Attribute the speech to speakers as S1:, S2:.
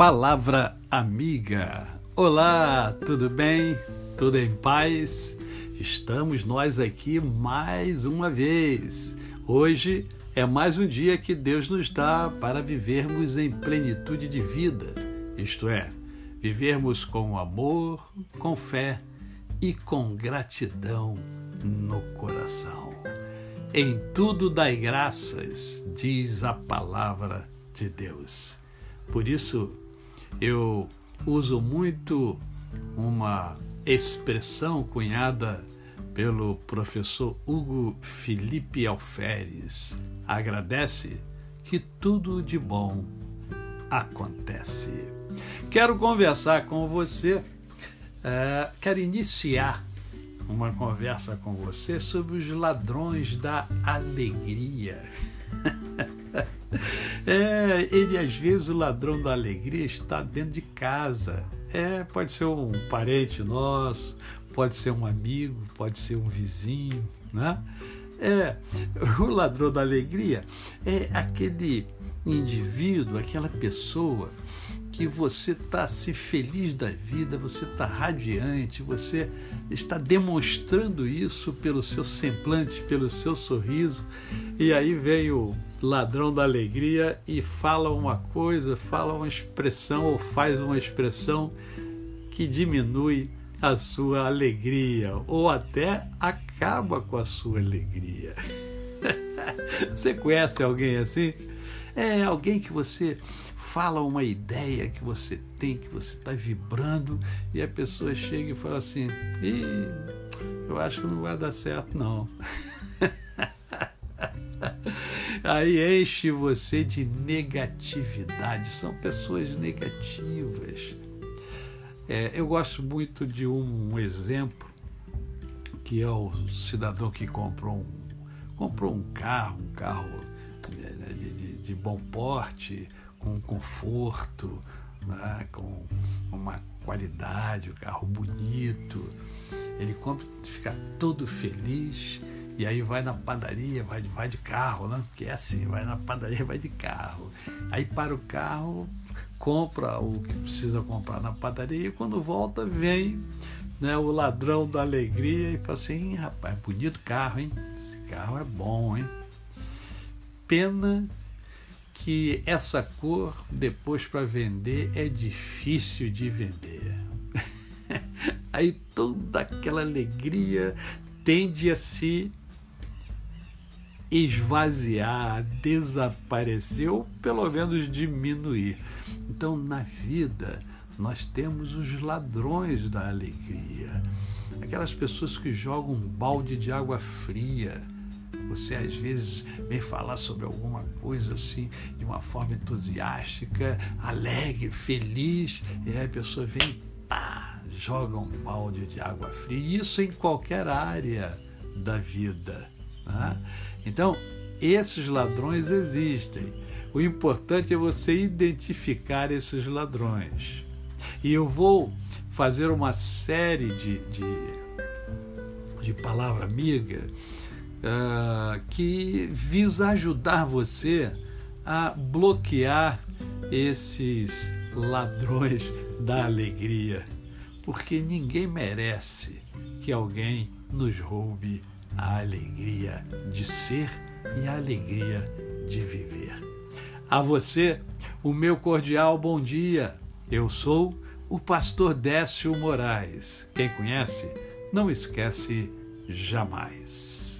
S1: Palavra Amiga. Olá, tudo bem? Tudo em paz? Estamos nós aqui mais uma vez. Hoje é mais um dia que Deus nos dá para vivermos em plenitude de vida, isto é, vivermos com amor, com fé e com gratidão no coração. Em tudo dai graças, diz a palavra de Deus. Por isso, eu uso muito uma expressão cunhada pelo professor Hugo Felipe Alferes. Agradece que tudo de bom acontece. Quero conversar com você, é, quero iniciar uma conversa com você sobre os ladrões da alegria. É, ele às vezes o ladrão da alegria está dentro de casa. É, pode ser um parente nosso, pode ser um amigo, pode ser um vizinho, né? É, o ladrão da alegria é aquele indivíduo, aquela pessoa que você está se feliz da vida, você está radiante, você está demonstrando isso pelo seu semblante, pelo seu sorriso, e aí vem o ladrão da alegria e fala uma coisa, fala uma expressão ou faz uma expressão que diminui a sua alegria ou até acaba com a sua alegria. Você conhece alguém assim? É alguém que você fala uma ideia que você tem, que você está vibrando, e a pessoa chega e fala assim: Ih, eu acho que não vai dar certo, não. Aí enche você de negatividade. São pessoas negativas. É, eu gosto muito de um exemplo que é o cidadão que comprou um, comprou um carro, um carro de, de, de bom porte, com conforto, né, com uma qualidade, o um carro bonito. Ele compra, fica todo feliz e aí vai na padaria, vai, vai de carro, né? Porque é assim, vai na padaria, vai de carro. Aí para o carro, compra o que precisa comprar na padaria e quando volta vem né, o ladrão da alegria e fala assim, rapaz, bonito carro, hein? Esse carro é bom, hein? Pena que essa cor depois para vender é difícil de vender. Aí toda aquela alegria tende a se esvaziar, desaparecer ou pelo menos diminuir. Então, na vida, nós temos os ladrões da alegria, aquelas pessoas que jogam um balde de água fria. Você às vezes vem falar sobre alguma coisa assim de uma forma entusiástica, alegre, feliz, e aí a pessoa vem pá, joga um balde de água fria. Isso em qualquer área da vida. Né? Então, esses ladrões existem. O importante é você identificar esses ladrões. E eu vou fazer uma série de, de, de palavra amiga uh, que visa ajudar você a bloquear esses ladrões da alegria, porque ninguém merece que alguém nos roube a alegria de ser e a alegria de viver. A você, o meu cordial bom dia. Eu sou o pastor Décio Moraes. Quem conhece, não esquece jamais.